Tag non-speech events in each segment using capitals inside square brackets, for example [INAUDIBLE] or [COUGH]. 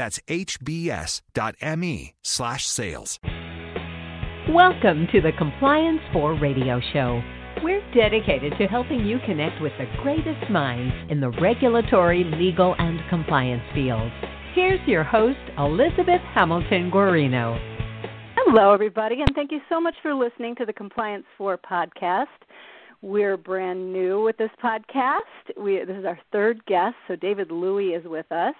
That's hbs.me slash sales. Welcome to the Compliance for Radio Show. We're dedicated to helping you connect with the greatest minds in the regulatory, legal, and compliance fields. Here's your host, Elizabeth Hamilton Guarino. Hello, everybody, and thank you so much for listening to the Compliance for podcast. We're brand new with this podcast. We, this is our third guest, so David Lui is with us.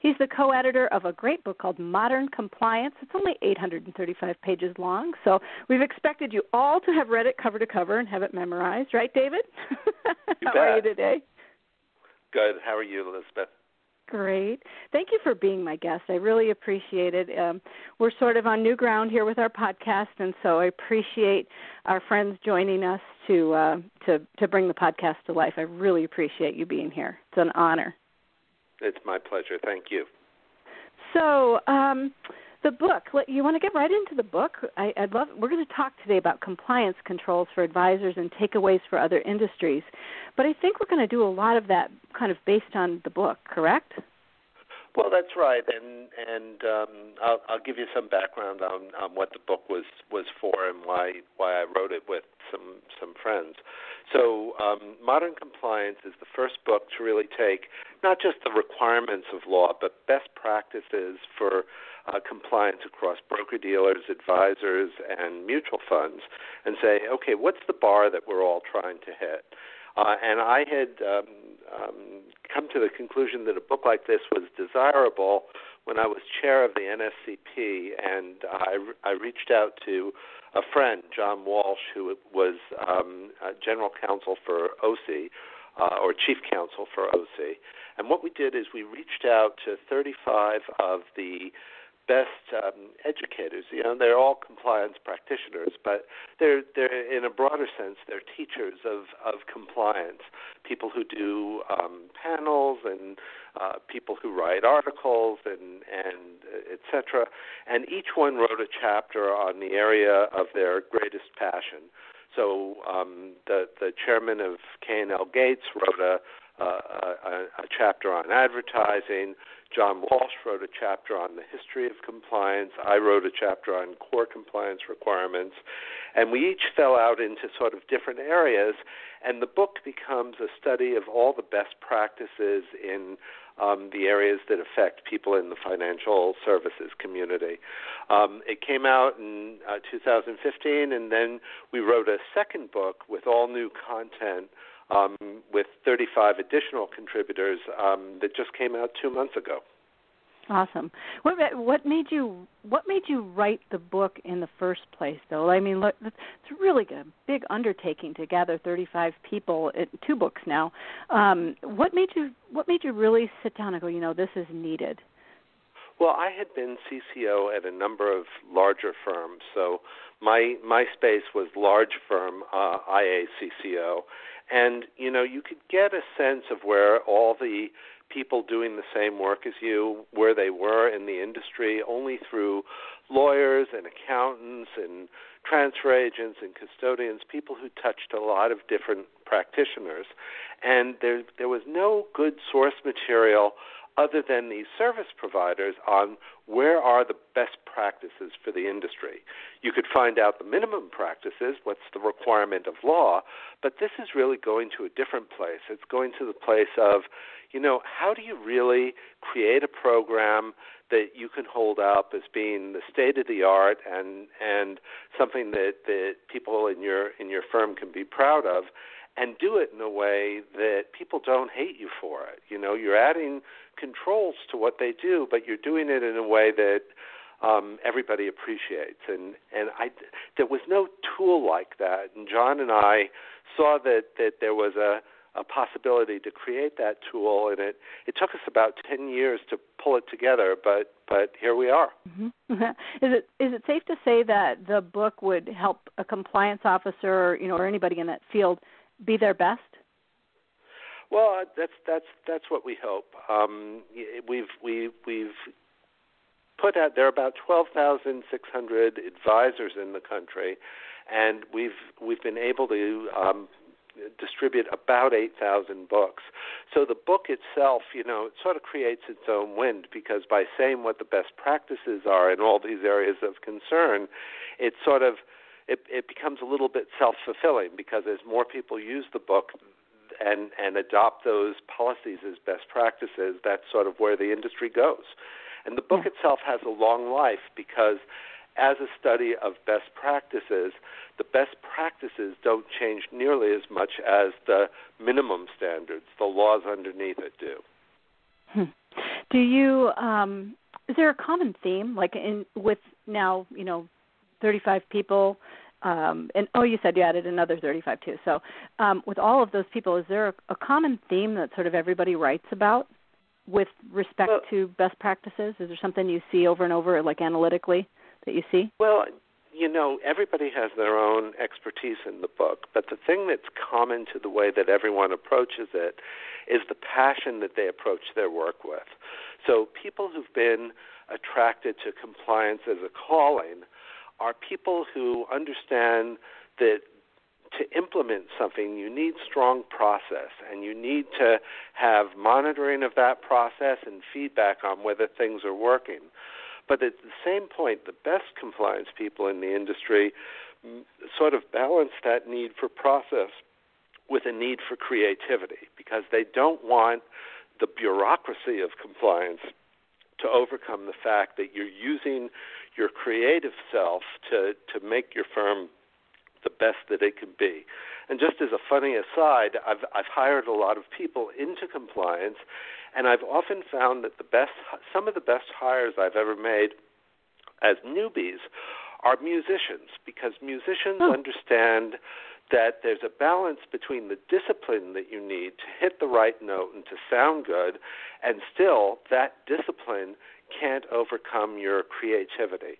He's the co editor of a great book called Modern Compliance. It's only 835 pages long, so we've expected you all to have read it cover to cover and have it memorized, right, David? [LAUGHS] How bet. are you today? Good. How are you, Elizabeth? Great. Thank you for being my guest. I really appreciate it. Um, we're sort of on new ground here with our podcast, and so I appreciate our friends joining us to uh, to to bring the podcast to life. I really appreciate you being here. It's an honor. It's my pleasure. Thank you. So, um, the book. You want to get right into the book? I, would love. We're going to talk today about compliance controls for advisors and takeaways for other industries. But I think we're going to do a lot of that kind of based on the book. Correct? Well, that's right, and and um, I'll, I'll give you some background on, on what the book was was for and why why I wrote it with some some friends. So, um, Modern Compliance is the first book to really take not just the requirements of law, but best practices for uh, compliance across broker dealers, advisors, and mutual funds, and say, okay, what's the bar that we're all trying to hit? Uh, and I had um, um, come to the conclusion that a book like this was desirable when I was chair of the NSCP, and I, I reached out to a friend, John Walsh, who was um, general counsel for OCIE, uh, or chief counsel for OCIE. And what we did is we reached out to 35 of the best um, educators. You know, they're all compliance practitioners, but they're they're in a broader sense they're teachers of of compliance. People who do um, panels and uh, people who write articles and and etc. And each one wrote a chapter on the area of their greatest passion. So um, the the chairman of K&L Gates wrote a uh, a, a chapter on advertising. John Walsh wrote a chapter on the history of compliance. I wrote a chapter on core compliance requirements. And we each fell out into sort of different areas. And the book becomes a study of all the best practices in um, the areas that affect people in the financial services community. Um, it came out in uh, 2015, and then we wrote a second book with all new content um, with 35 additional contributors um, that just came out two months ago. Awesome. What what made you what made you write the book in the first place, though? I mean, look, it's really a big undertaking to gather 35 people in two books now. Um, what made you what made you really sit down and go, you know, this is needed? Well, I had been CCO at a number of larger firms, so my my space was large firm uh, IACCO, and you know you could get a sense of where all the people doing the same work as you where they were in the industry only through lawyers and accountants and transfer agents and custodians people who touched a lot of different practitioners. And there there was no good source material other than these service providers on where are the best practices for the industry. You could find out the minimum practices, what's the requirement of law, but this is really going to a different place. It's going to the place of, you know, how do you really create a program that you can hold up as being the state of the art and and something that that people in your in your firm can be proud of and do it in a way that people don't hate you for it. You know, you're adding controls to what they do, but you're doing it in a way that um, everybody appreciates. And and I there was no tool like that. And John and I saw that that there was a a possibility to create that tool, and it it took us about ten years to pull it together, but but here we are. Mm-hmm. [LAUGHS] is it is it safe to say that the book would help a compliance officer, you know, or anybody in that field be their best? Well, that's that's that's what we hope. Um, we've we we've put out there are about twelve thousand six hundred advisors in the country, and we've we've been able to um, distribute about 8,000 books. So the book itself, you know, it sort of creates its own wind because by saying what the best practices are in all these areas of concern, it sort of it, it becomes a little bit self-fulfilling because as more people use the book and and adopt those policies as best practices, that's sort of where the industry goes. And the book yeah. itself has a long life because as a study of best practices, the best practices don't change nearly as much as the minimum standards, the laws underneath it do. Hmm. Do you um is there a common theme like in with now, you know, 35 people um and oh you said you added another 35 too. So, um with all of those people is there a, a common theme that sort of everybody writes about with respect well, to best practices? Is there something you see over and over like analytically? that you see? Well, you know, everybody has their own expertise in the book, but the thing that's common to the way that everyone approaches it is the passion that they approach their work with. So, people who've been attracted to compliance as a calling are people who understand that to implement something, you need strong process and you need to have monitoring of that process and feedback on whether things are working. But at the same point, the best compliance people in the industry sort of balance that need for process with a need for creativity because they don't want the bureaucracy of compliance to overcome the fact that you're using your creative self to, to make your firm the best that it can be. And just as a funny aside, I've, I've hired a lot of people into compliance, and I've often found that the best, some of the best hires I've ever made as newbies are musicians because musicians oh. understand that there's a balance between the discipline that you need to hit the right note and to sound good, and still that discipline can't overcome your creativity.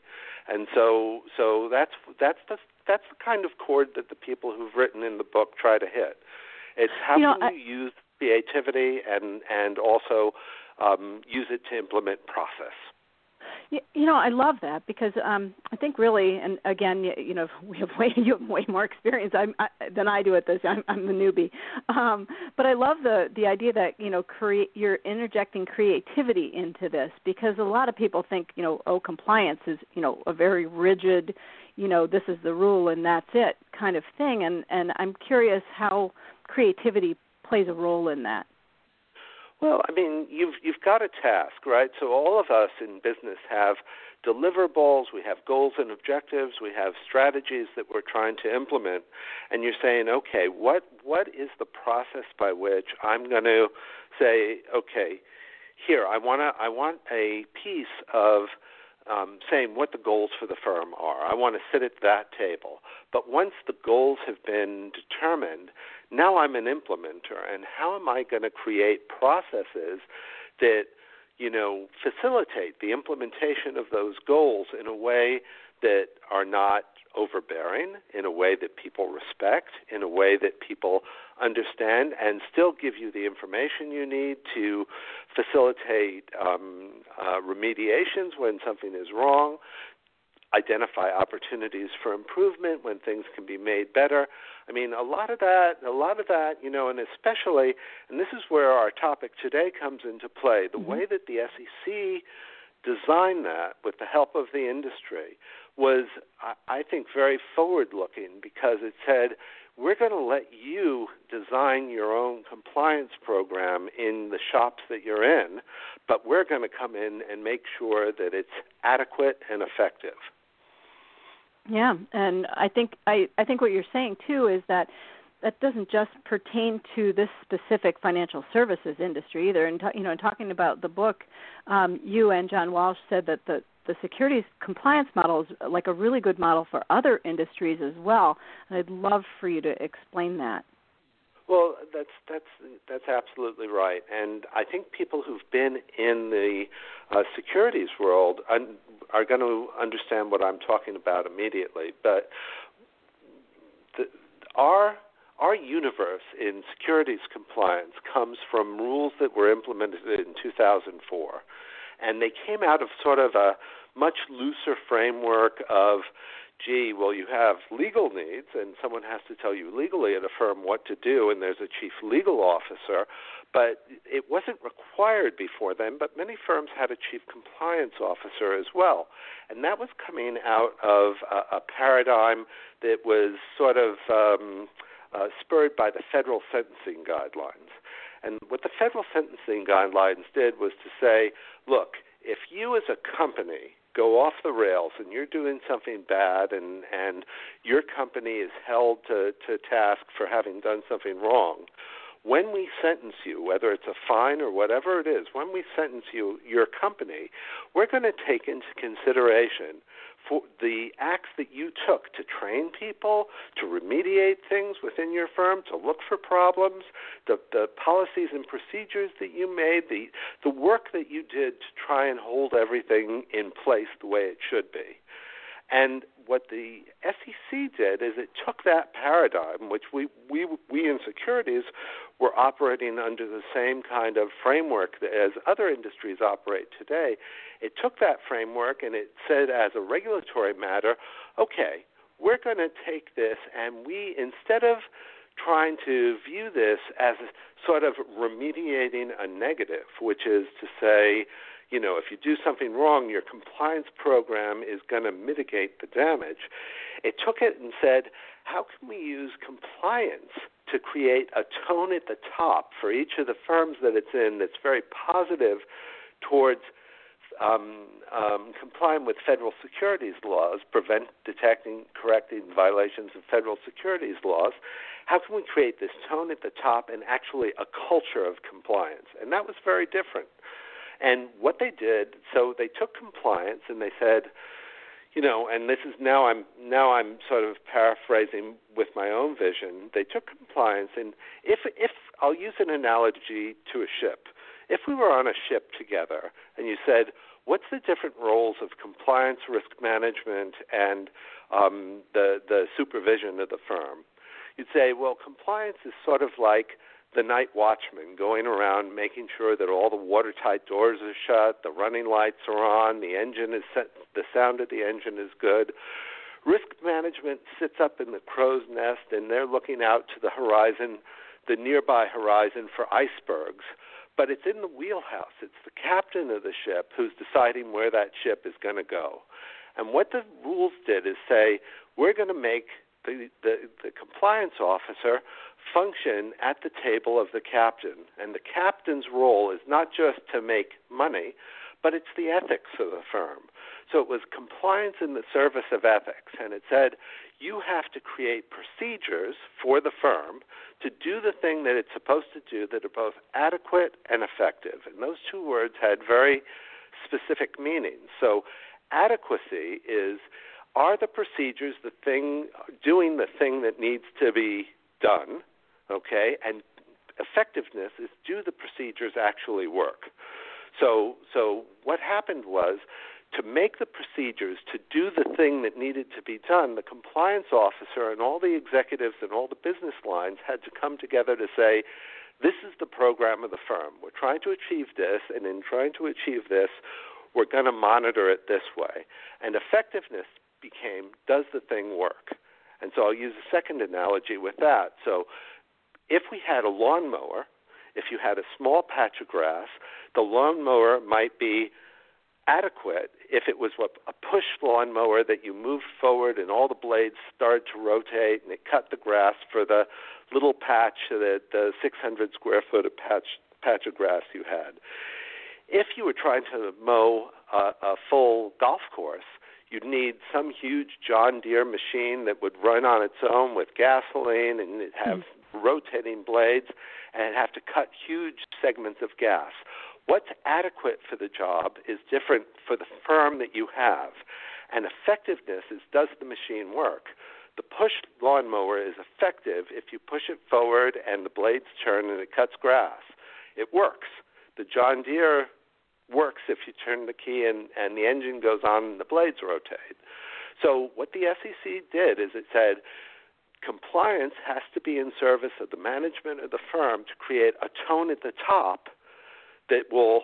And so, so that's that's the that's the kind of chord that the people who've written in the book try to hit. It's how you know, can I, you use creativity and and also um, use it to implement process. You know, I love that because um, I think really, and again, you, you know, [LAUGHS] we have way you have way more experience I'm, I, than I do at this. I'm, I'm the newbie, um, but I love the the idea that you know, create you're interjecting creativity into this because a lot of people think you know, oh, compliance is you know a very rigid, you know, this is the rule and that's it kind of thing, and and I'm curious how creativity plays a role in that? Well, I mean, you've you've got a task, right? So all of us in business have deliverables, we have goals and objectives, we have strategies that we're trying to implement, and you're saying, okay, what what is the process by which I'm going to say, okay, here I want to I want a piece of um, saying what the goals for the firm are. I want to sit at that table. But once the goals have been determined, now I'm an implementer, and how am I going to create processes that you know facilitate the implementation of those goals in a way that are not overbearing, in a way that people respect, in a way that people understand, and still give you the information you need to facilitate um, uh, remediations when something is wrong, identify opportunities for improvement when things can be made better. I mean, a lot of that, a lot of that, you know, and especially, and this is where our topic today comes into play. The mm-hmm. way that the SEC designed that with the help of the industry was, I think, very forward looking because it said, we're going to let you design your own compliance program in the shops that you're in, but we're going to come in and make sure that it's adequate and effective. Yeah, and I think I, I think what you're saying too is that that doesn't just pertain to this specific financial services industry either. And you know, in talking about the book, um, you and John Walsh said that the the securities compliance model is like a really good model for other industries as well. And I'd love for you to explain that. Well, that's that's that's absolutely right, and I think people who've been in the uh, securities world un- are going to understand what I'm talking about immediately. But the, our our universe in securities compliance comes from rules that were implemented in 2004, and they came out of sort of a much looser framework of gee, well, you have legal needs, and someone has to tell you legally at a firm what to do, and there's a chief legal officer, but it wasn't required before then, but many firms had a chief compliance officer as well. And that was coming out of a, a paradigm that was sort of um, uh, spurred by the federal sentencing guidelines. And what the federal sentencing guidelines did was to say, look, if you as a company go off the rails and you're doing something bad and and your company is held to to task for having done something wrong when we sentence you whether it's a fine or whatever it is when we sentence you your company we're going to take into consideration for the acts that you took to train people, to remediate things within your firm, to look for problems, the, the policies and procedures that you made, the, the work that you did to try and hold everything in place the way it should be. And what the SEC did is it took that paradigm, which we, we, we in securities were operating under the same kind of framework as other industries operate today. It took that framework and it said, as a regulatory matter, okay, we're going to take this and we, instead of trying to view this as sort of remediating a negative, which is to say, you know, if you do something wrong, your compliance program is going to mitigate the damage. It took it and said, how can we use compliance to create a tone at the top for each of the firms that it's in that's very positive towards um, um, complying with federal securities laws, prevent, detecting, correcting violations of federal securities laws. How can we create this tone at the top and actually a culture of compliance? And that was very different. And what they did, so they took compliance and they said, you know, and this is now I'm now I'm sort of paraphrasing with my own vision. They took compliance, and if if I'll use an analogy to a ship. If we were on a ship together, and you said, what's the different roles of compliance, risk management, and um, the the supervision of the firm? You'd say, well, compliance is sort of like the night watchman going around making sure that all the watertight doors are shut, the running lights are on, the engine is set, the sound of the engine is good. Risk management sits up in the crow's nest and they're looking out to the horizon, the nearby horizon for icebergs. But it's in the wheelhouse. It's the captain of the ship who's deciding where that ship is going to go. And what the rules did is say, we're going to make the, the, the compliance officer function at the table of the captain. And the captain's role is not just to make money, but it's the ethics of the firm. So it was compliance in the service of ethics. And it said, you have to create procedures for the firm to do the thing that it's supposed to do that are both adequate and effective. And those two words had very specific meanings. So adequacy is are the procedures the thing doing the thing that needs to be done okay? And effectiveness is do the procedures actually work? So, so what happened was to make the procedures to do the thing that needed to be done, the compliance officer and all the executives and all the business lines had to come together to say, this is the program of the firm. We're trying to achieve this, and in trying to achieve this, we're going to monitor it this way. And effectiveness became does the thing work? And so I'll use a second analogy with that. So if we had a lawnmower, if you had a small patch of grass, the lawnmower might be adequate if it was a push lawnmower that you moved forward and all the blades started to rotate and it cut the grass for the little patch, the, the 600 square foot of patch, patch of grass you had. If you were trying to mow a, a full golf course, you'd need some huge John Deere machine that would run on its own with gasoline and it'd have mm rotating blades and have to cut huge segments of gas. What's adequate for the job is different for the firm that you have. And effectiveness is does the machine work? the push lawnmower is effective if you push it forward and the blades turn and it cuts grass. It works. The John Deere works if you turn the key and, and the engine goes on and the blades rotate. So what the SEC did is it said compliance has to be in service of the management of the firm to create a tone at the top that will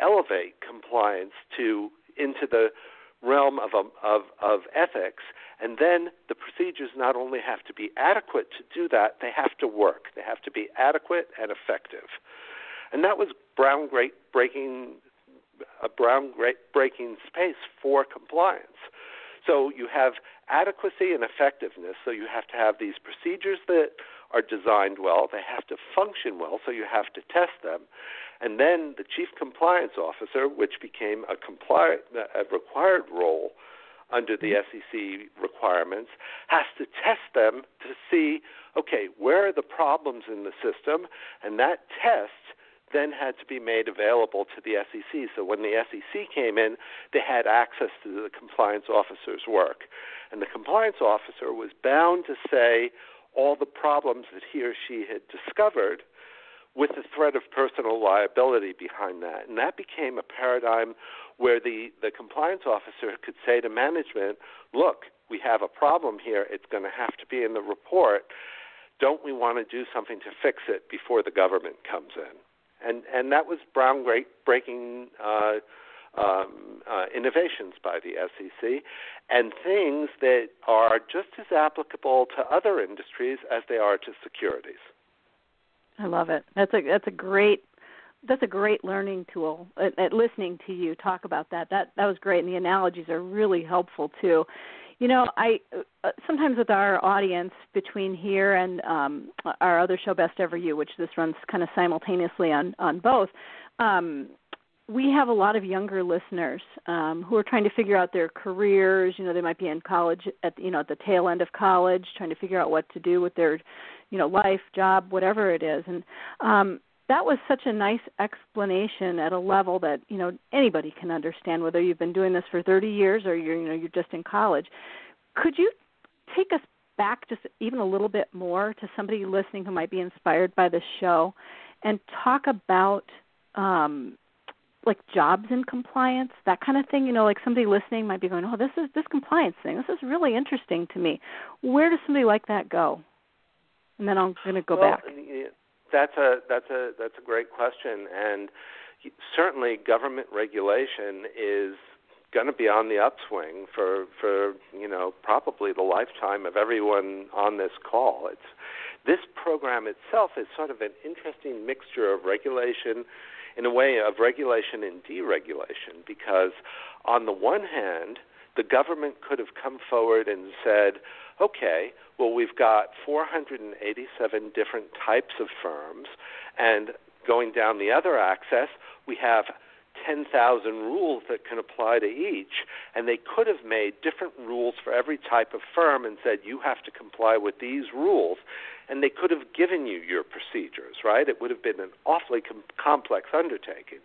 elevate compliance to into the realm of, um, of, of ethics. And then the procedures not only have to be adequate to do that, they have to work. They have to be adequate and effective. And that was Brown great breaking a Brown breaking space for compliance. So you have adequacy and effectiveness. So you have to have these procedures that are designed well. They have to function well. So you have to test them. And then the chief compliance officer, which became a, compli- a required role under the mm-hmm. SEC requirements, has to test them to see, okay, where are the problems in the system? And that test then had to be made available to the SEC. So when the SEC came in, they had access to the compliance officer's work. And the compliance officer was bound to say all the problems that he or she had discovered with the threat of personal liability behind that. And that became a paradigm where the, the compliance officer could say to management, look, we have a problem here. It's going to have to be in the report. Don't we want to do something to fix it before the government comes in? And, and that was Brown breaking uh, um, uh, innovations by the SEC and things that are just as applicable to other industries as they are to securities. I love it. That's a that's a great that's a great learning tool. At, at listening to you talk about that, that that was great, and the analogies are really helpful too. You know, I uh, sometimes with our audience between here and um, our other show, Best Ever You, which this runs kind of simultaneously on on both. Um, we have a lot of younger listeners um, who are trying to figure out their careers. You know, they might be in college at you know at the tail end of college, trying to figure out what to do with their you know life job whatever it is and um that was such a nice explanation at a level that you know anybody can understand whether you've been doing this for 30 years or you're you know you're just in college. Could you take us back just even a little bit more to somebody listening who might be inspired by this show and talk about um like jobs in compliance that kind of thing? You know like somebody listening might be going oh this is this compliance thing this is really interesting to me. Where does somebody like that go? And then I'm going to go well, back. That's a that's a that's a great question, and certainly government regulation is going to be on the upswing for for you know probably the lifetime of everyone on this call. It's this program itself is sort of an interesting mixture of regulation in a way of regulation and deregulation because on the one hand the government could have come forward and said okay, well, we've got 487 different types of firms, and going down the other axis, we have 10,000 rules that can apply to each, and they could have made different rules for every type of firm and said, you have to comply with these rules, and they could have given you your procedures, right? It would have been an awfully com- complex undertaking.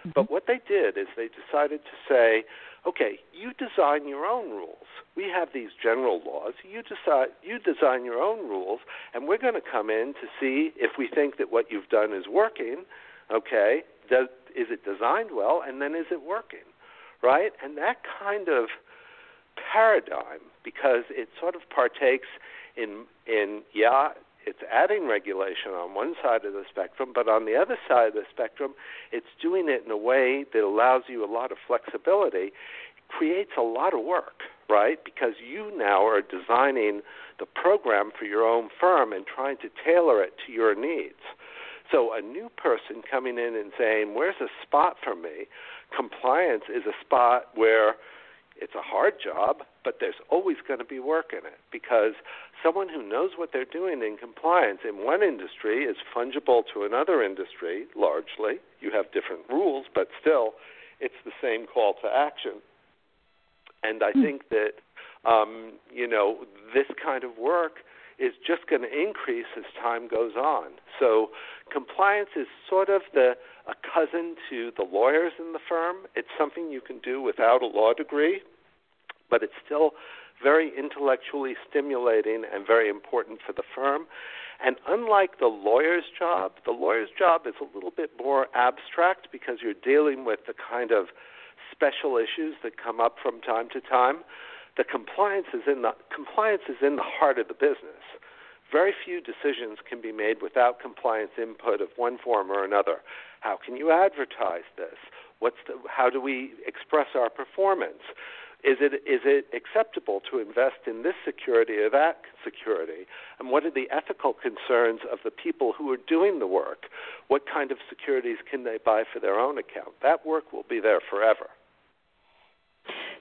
Mm-hmm. But what they did is they decided to say, okay, you design your own rules. We have these general laws. You decide you design your own rules, and we're going to come in to see if we think that what you've done is working. Okay, does is it designed well, and then is it working, right? And that kind of paradigm, because it sort of partakes in in yeah, it's adding regulation on one side of the spectrum, but on the other side of the spectrum, it's doing it in a way that allows you a lot of flexibility, it creates a lot of work, right? Because you now are designing the program for your own firm and trying to tailor it to your needs. So a new person coming in and saying, "Where's a spot for me?" Compliance is a spot where it's a hard job, but there's always going to be work in it because someone who knows what they're doing in compliance in one industry is fungible to another industry largely. You have different rules, but still, it's the same call to action. And I hmm. think that, um, you know, this kind of work is just going to increase as time goes on. So compliance is sort of the a cousin to the lawyers in the firm. It's something you can do without a law degree, but it's still very intellectually stimulating and very important for the firm. And unlike the lawyer's job, the lawyer's job is a little bit more abstract because you're dealing with the kind of special issues that come up from time to time. The compliance is in the compliance is in the heart of the business. Very few decisions can be made without compliance input of one form or another. How can you advertise this? What's the, how do we express our performance? Is it is it acceptable to invest in this security or that security? And what are the ethical concerns of the people who are doing the work? What kind of securities can they buy for their own account? That work will be there forever.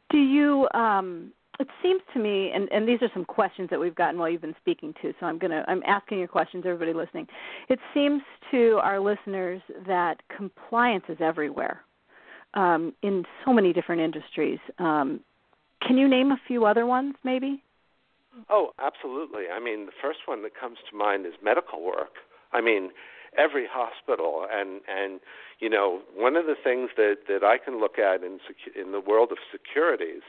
Do you? Um, it seems to me, and, and these are some questions that we've gotten while you've been speaking to. So I'm gonna I'm asking your questions, everybody listening. It seems to our listeners that compliance is everywhere. Um, in so many different industries. Um, can you name a few other ones, maybe? Oh, absolutely. I mean, the first one that comes to mind is medical work. I mean, every hospital and and you know, one of the things that that I can look at in secu- in the world of securities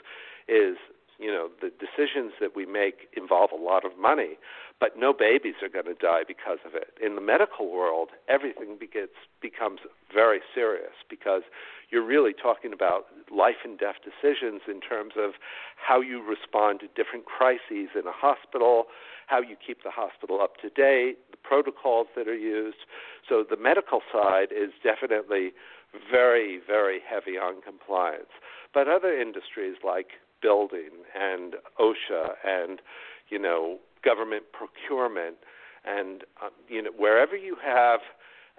is you know the decisions that we make involve a lot of money but no babies are going to die because of it. In the medical world everything begets, becomes very serious because you're really talking about life and death decisions in terms of how you respond to different crises in a hospital how you keep the hospital up to date the protocols that are used. So the medical side is definitely very very heavy on compliance. But other industries like building and OSHA and you know government procurement and uh, you know wherever you have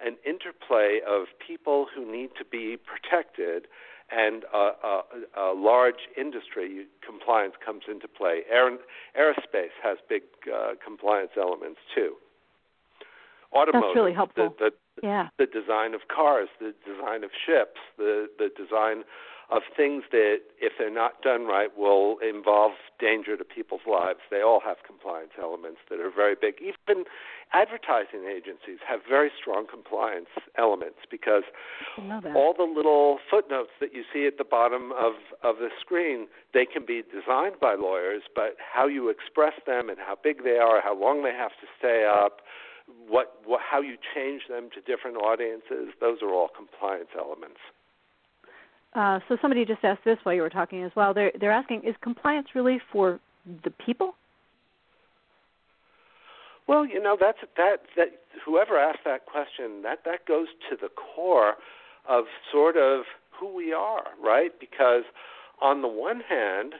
an interplay of people who need to be protected and a, a, a large industry compliance comes into play. Aer, aerospace has big uh, compliance elements too. Automotive, That's really helpful. The, the, yeah. the design of cars, the design of ships, the the design of things that, if they're not done right, will involve danger to people's lives. They all have compliance elements that are very big. Even advertising agencies have very strong compliance elements because all the little footnotes that you see at the bottom of, of the screen, they can be designed by lawyers, but how you express them and how big they are, how long they have to stay up, what, what how you change them to different audiences, those are all compliance elements. Uh, so somebody just asked this while you were talking as well. They're they're asking, is compliance really for the people? Well, you know that's that that whoever asked that question that that goes to the core of sort of who we are, right? Because on the one hand,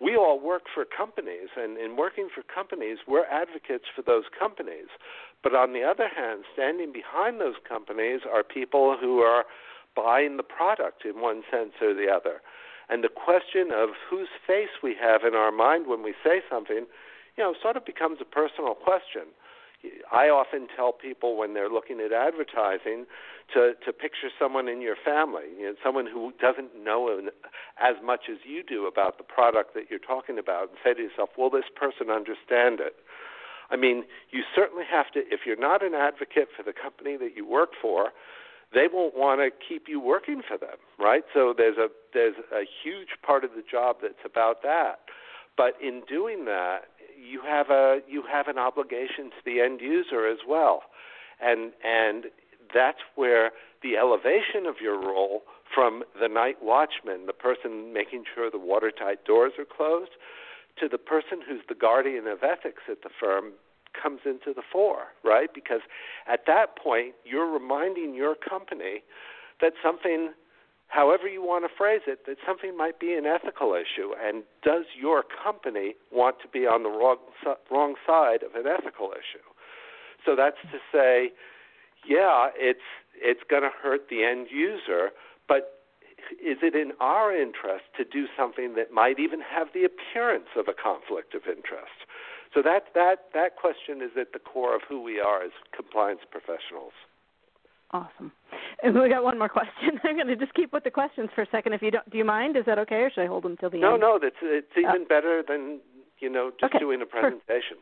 we all work for companies, and in working for companies, we're advocates for those companies. But on the other hand, standing behind those companies are people who are buying the product in one sense or the other. And the question of whose face we have in our mind when we say something, you know, sort of becomes a personal question. I often tell people when they're looking at advertising to to picture someone in your family, you know, someone who doesn't know as much as you do about the product that you're talking about, and say to yourself, "Will this person understand it?" I mean, you certainly have to. If you're not an advocate for the company that you work for, they won't want to keep you working for them, right? So there's a there's a huge part of the job that's about that. But in doing that, you have a you have an obligation to the end user as well. And and that's where the elevation of your role from the night watchman, the person making sure the watertight doors are closed, to the person who's the guardian of ethics at the firm comes into the fore, right? Because at that point, you're reminding your company that something, however you want to phrase it, that something might be an ethical issue. And does your company want to be on the wrong, wrong side of an ethical issue? So that's to say, yeah, it's it's going to hurt the end user, but is it in our interest to do something that might even have the appearance of a conflict of interest? So that that that question is at the core of who we are as compliance professionals. Awesome. And we got one more question. [LAUGHS] I'm going to just keep with the questions for a second. If you don't, do you mind? Is that okay, or should I hold them till the no, end? No, no. That's it's oh. even oh. better than you know just okay. doing a presentation.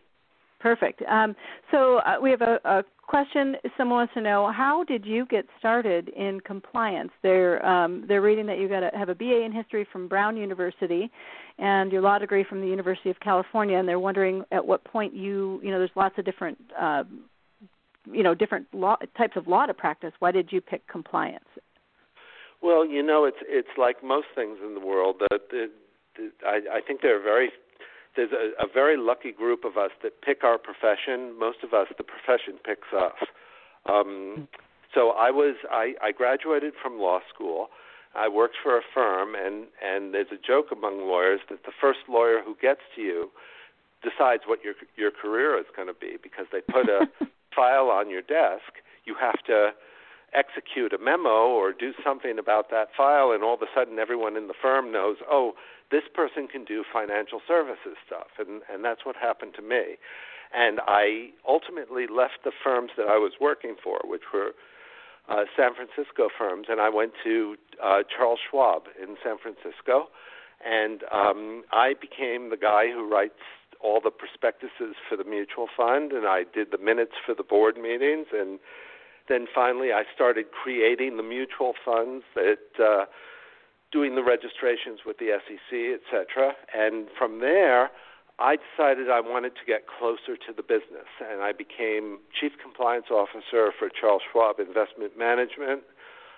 Perfect. Um, so uh, we have a, a, question. Someone wants to know how did you get started in compliance? They're um, they're reading that you got to have a BA in history from Brown University, and your law degree from the University of California, and they're wondering at what point you you know there's lots of different uh, you know different law types of law to practice. Why did you pick compliance? Well, you know, it's it's like most things in the world. That I, I think there are very there's a, a very lucky group of us that pick our profession. Most of us, the profession picks us. Um, so I was I, I graduated from law school. I worked for a firm, and and there's a joke among lawyers that the first lawyer who gets to you decides what your your career is going to be because they put a [LAUGHS] file on your desk. You have to execute a memo or do something about that file, and all of a sudden everyone in the firm knows, oh, this person can do financial services stuff, and and that's what happened to me. And I ultimately left the firms that I was working for, which were uh, San Francisco firms, and I went to uh, Charles Schwab in San Francisco, and um, I became the guy who writes all the prospectuses for the mutual fund, and I did the minutes for the board meetings, and then finally I started creating the mutual funds that. Uh, doing the registrations with the SEC, etc. And from there, I decided I wanted to get closer to the business, and I became chief compliance officer for Charles Schwab Investment Management.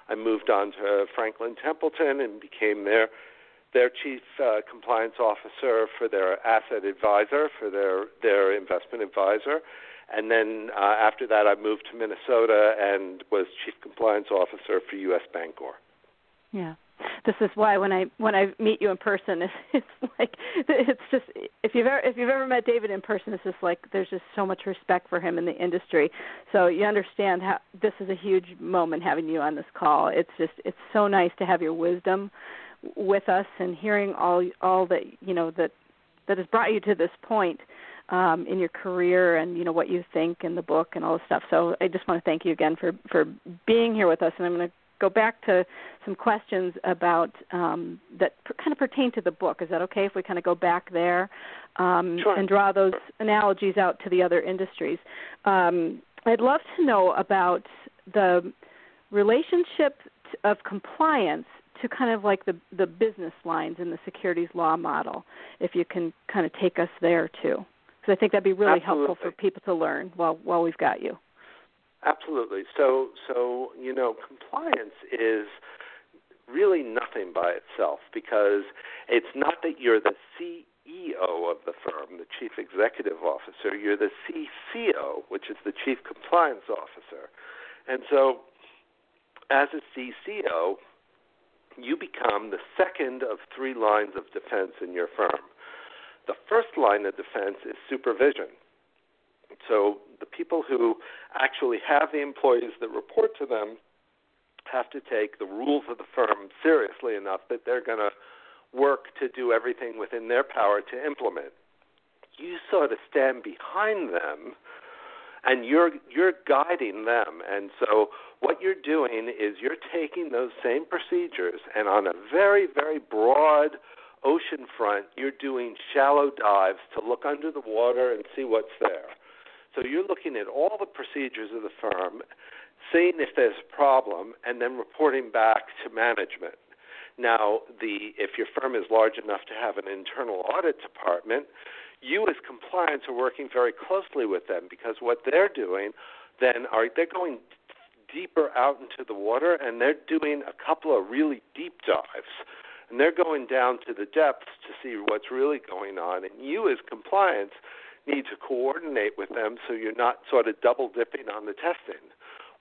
I moved on to Franklin Templeton and became their their chief uh, compliance officer for their asset advisor, for their their investment advisor. And then uh, after that, I moved to Minnesota and was chief compliance officer for U.S. Bancorp. Yeah this is why when I when I meet you in person, it's, [LAUGHS] it's like it's just if you've ever if you've ever met David in person, it's just like there's just so much respect for him in the industry. So you understand how this is a huge moment having you on this call. It's just it's so nice to have your wisdom with us and hearing all all that you know that that has brought you to this point um, in your career and you know what you think in the book and all this stuff. So I just want to thank you again for for being here with us, and I'm going to go back to some questions about um, that per, kind of pertain to the book. Is that okay if we kind of go back there um, sure. and draw those analogies out to the other industries? Um, I'd love to know about the relationship of compliance to kind of like the the business lines in the securities law model. If you can kind of take us there too, because I think that'd be really Absolutely. helpful for people to learn while while we've got you. Absolutely. So, so you know, compliance is really nothing by itself because it's not that you're the CEO of the firm, the chief executive officer. You're the CCO, which is the chief compliance officer. And so, as a CCO, you become the second of three lines of defense in your firm. The first line of defense is supervision. So the people who actually have the employees that report to them have to take the rules of the firm seriously enough that they're going to work to do everything within their power to implement. You sort of stand behind them and you're you're guiding them and so what you're doing is you're taking those same procedures and on a very very broad ocean front you're doing shallow dives to look under the water and see what's there so you're looking at all the procedures of the firm, seeing if there's a problem, and then reporting back to management. Now, the if your firm is large enough to have an internal audit department, you as compliance are working very closely with them because what they're doing then are they're going deeper out into the water and they're doing a couple of really deep dives and they're going down to the depths to see what's really going on and you as compliance need to coordinate with them so you're not sort of double dipping on the testing.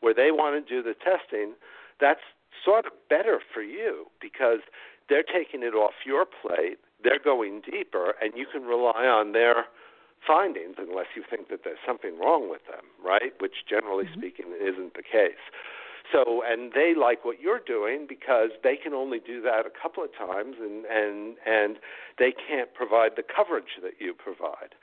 Where they want to do the testing, that's sort of better for you because they're taking it off your plate, they're going deeper, and you can rely on their findings unless you think that there's something wrong with them, right? Which generally mm-hmm. speaking isn't the case. So, and they like what you're doing because they can only do that a couple of times, and and and they can't provide the coverage that you provide.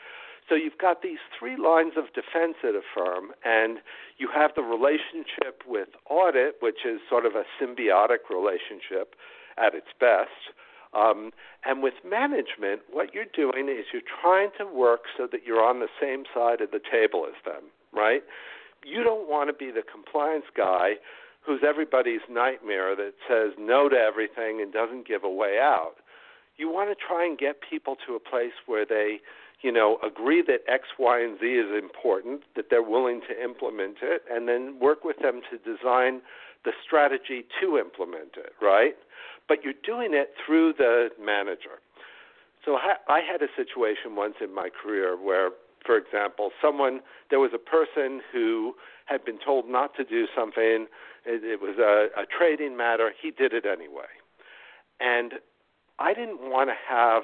So you've got these three lines of defense at a firm, and you have the relationship with audit, which is sort of a symbiotic relationship at its best. Um, and with management, what you're doing is you're trying to work so that you're on the same side of the table as them, right? You don't want to be the compliance guy who's everybody's nightmare that says no to everything and doesn't give a way out. You want to try and get people to a place where they, you know, agree that X, Y, and Z is important, that they're willing to implement it, and then work with them to design the strategy to implement it, right? but you're doing it through the manager. So I had a situation once in my career where, for example, someone there was a person who had been told not to do something. It, it was a, a trading matter. He did it anyway, and I didn't want to have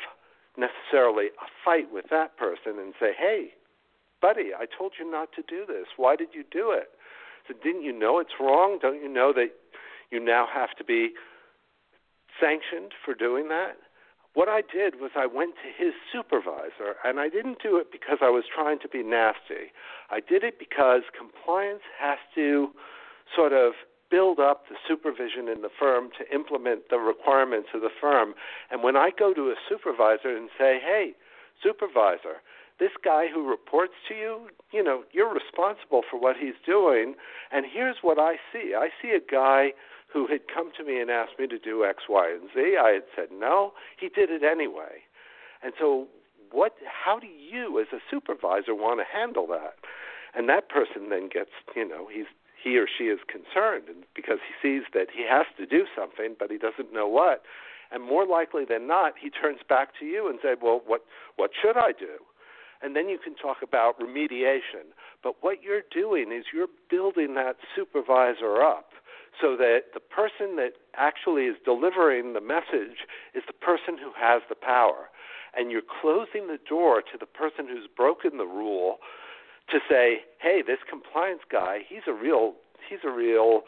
necessarily a fight with that person and say, "Hey, buddy, I told you not to do this. Why did you do it?" So didn't you know it's wrong? Don't you know that you now have to be sanctioned for doing that. What I did was I went to his supervisor, and I didn't do it because I was trying to be nasty. I did it because compliance has to sort of build up the supervision in the firm to implement the requirements of the firm. And when I go to a supervisor and say, hey, supervisor, this guy who reports to you, you know, you're responsible for what he's doing, and here's what I see. I see a guy who had come to me and asked me to do X, Y, and Z. I had said no. He did it anyway. And so, what? How do you, as a supervisor, want to handle that? And that person then gets, you know, he's he or she is concerned and because he sees that he has to do something, but he doesn't know what. And more likely than not, he turns back to you and says, "Well, what what should I do?" And then you can talk about remediation. But what you're doing is you're building that supervisor up so that the person that actually is delivering the message is the person who has the power. And you're closing the door to the person who's broken the rule to say, hey, this compliance guy, he's a real, he's a real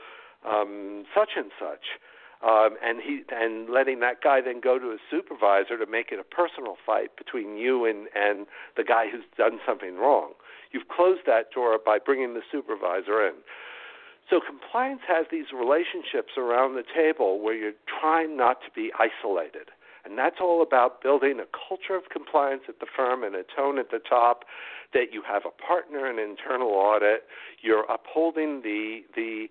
um, such and such. Um, and he and letting that guy then go to his supervisor to make it a personal fight between you and and the guy who's done something wrong. You've closed that door by bringing the supervisor in. So compliance has these relationships around the table where you're trying not to be isolated. And that's all about building a culture of compliance at the firm and a tone at the top that you have a partner in internal audit, you're upholding the the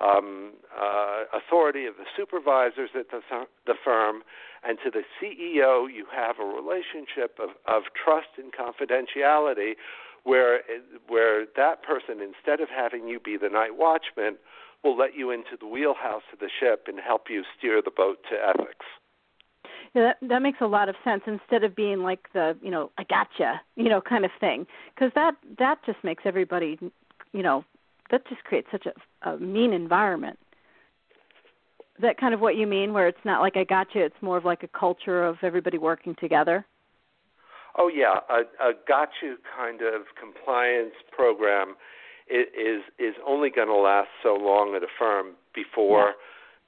um, uh, authority of the supervisors at the, the firm, and to the CEO, you have a relationship of, of trust and confidentiality where where that person instead of having you be the night watchman will let you into the wheelhouse of the ship and help you steer the boat to ethics. Yeah, that that makes a lot of sense. Instead of being like the you know I gotcha you know kind of thing, because that that just makes everybody you know that just creates such a, a mean environment. Is that kind of what you mean, where it's not like I gotcha, it's more of like a culture of everybody working together? Oh yeah, a, a got you kind of compliance program is is only going to last so long at a firm before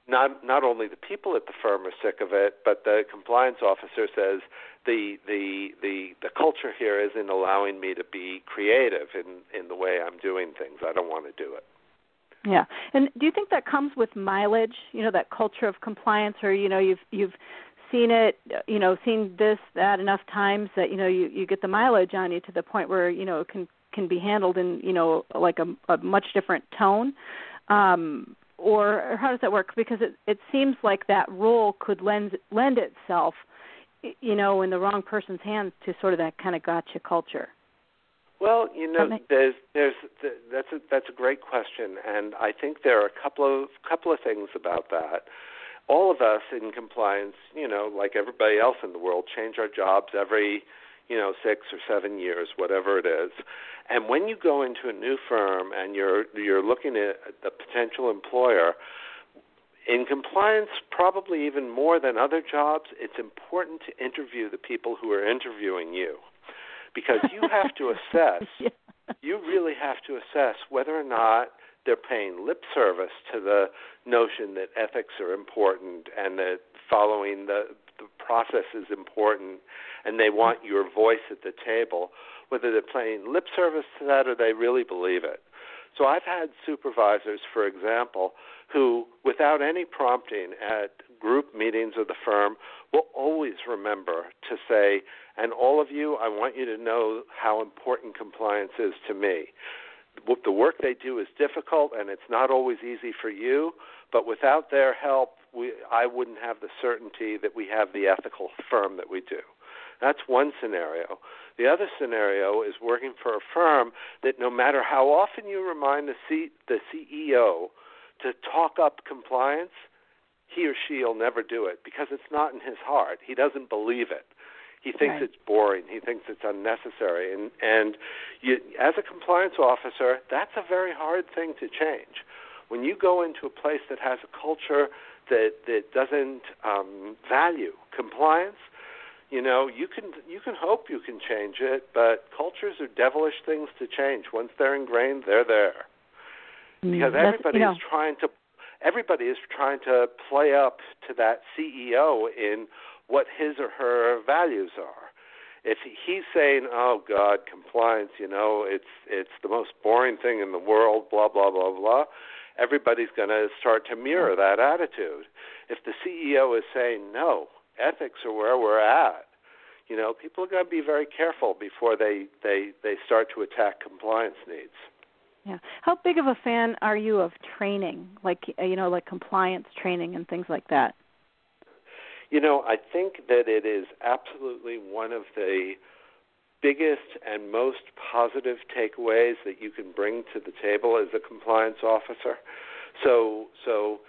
yeah. not not only the people at the firm are sick of it, but the compliance officer says the the the the culture here isn't allowing me to be creative in in the way I'm doing things. I don't want to do it. Yeah. And do you think that comes with mileage, you know, that culture of compliance or you know, you've you've seen it, you know, seen this that enough times that you know you you get the mileage on you to the point where you know it can can be handled in you know like a, a much different tone. Um, or, or how does that work? Because it it seems like that role could lend lend itself, you know, in the wrong person's hands to sort of that kind of gotcha culture. Well, you know, there's there's that's a that's a great question, and I think there are a couple of couple of things about that all of us in compliance, you know, like everybody else in the world, change our jobs every, you know, six or seven years, whatever it is. And when you go into a new firm and you're you're looking at the potential employer, in compliance, probably even more than other jobs, it's important to interview the people who are interviewing you, because you have to [LAUGHS] assess. yeah. You really have to assess whether or not they're paying lip service to the notion that ethics are important and that following the, the process is important and they want your voice at the table, whether they're paying lip service to that or they really believe it. So I've had supervisors, for example, who, without any prompting, at group meetings of the firm will always remember to say, and all of you, I want you to know how important compliance is to me. The work they do is difficult and it's not always easy for you, but without their help, we, I wouldn't have the certainty that we have the ethical firm that we do. That's one scenario. The other scenario is working for a firm that no matter how often you remind the, C, the CEO to talk up compliance, he or she will never do it because it's not in his heart. He doesn't believe it. He thinks right. it's boring. He thinks it's unnecessary. And and you, as a compliance officer, that's a very hard thing to change. When you go into a place that has a culture that that doesn't um, value compliance, you know you can you can hope you can change it, but cultures are devilish things to change. Once they're ingrained, they're there. Mm, Because everybody you know, is trying to everybody is trying to play up to that CEO in what his or her values are. If he's saying, "Oh God, compliance," you know, it's it's the most boring thing in the world, blah blah blah blah, everybody's going to start to mirror that attitude. If the CEO is saying, "No, ethics are where we're at," you know, people are going to be very careful before they they they start to attack compliance needs. yeah. How big of a fan are you of training, like you know, like compliance training and things like that? You know, I think that it is absolutely one of the biggest and most positive takeaways that you can bring to the table as a compliance officer. So, so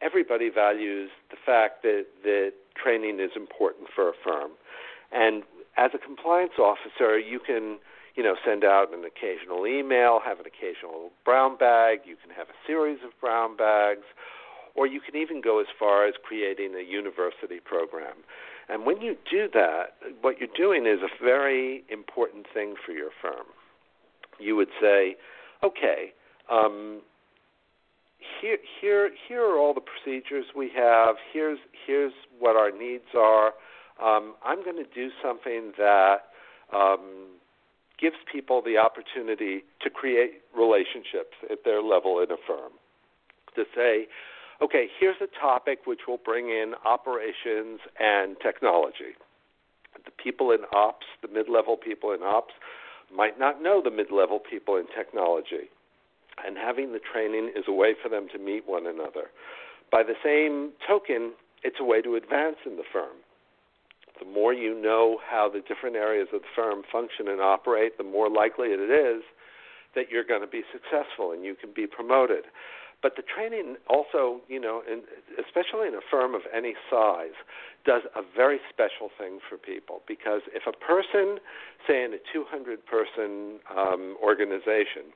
everybody values the fact that that training is important for a firm, and as a compliance officer, you can you know send out an occasional email, have an occasional brown bag. You can have a series of brown bags or you can even go as far as creating a university program. And when you do that, what you're doing is a very important thing for your firm. You would say, okay, um, here, here, here are all the procedures we have. Here's, here's what our needs are. Um, I'm going to do something that um, gives people the opportunity to create relationships at their level in a firm. To say, okay, here's a topic which will bring in operations and technology. The people in ops, the mid level people in ops, might not know the mid level people in technology. And having the training is a way for them to meet one another. By the same token, it's a way to advance in the firm. The more you know how the different areas of the firm function and operate, the more likely it is that you're going to be successful and you can be promoted. But the training also, you know, in, especially in a firm of any size, does a very special thing for people. Because if a person, say in a 200 person um, organization,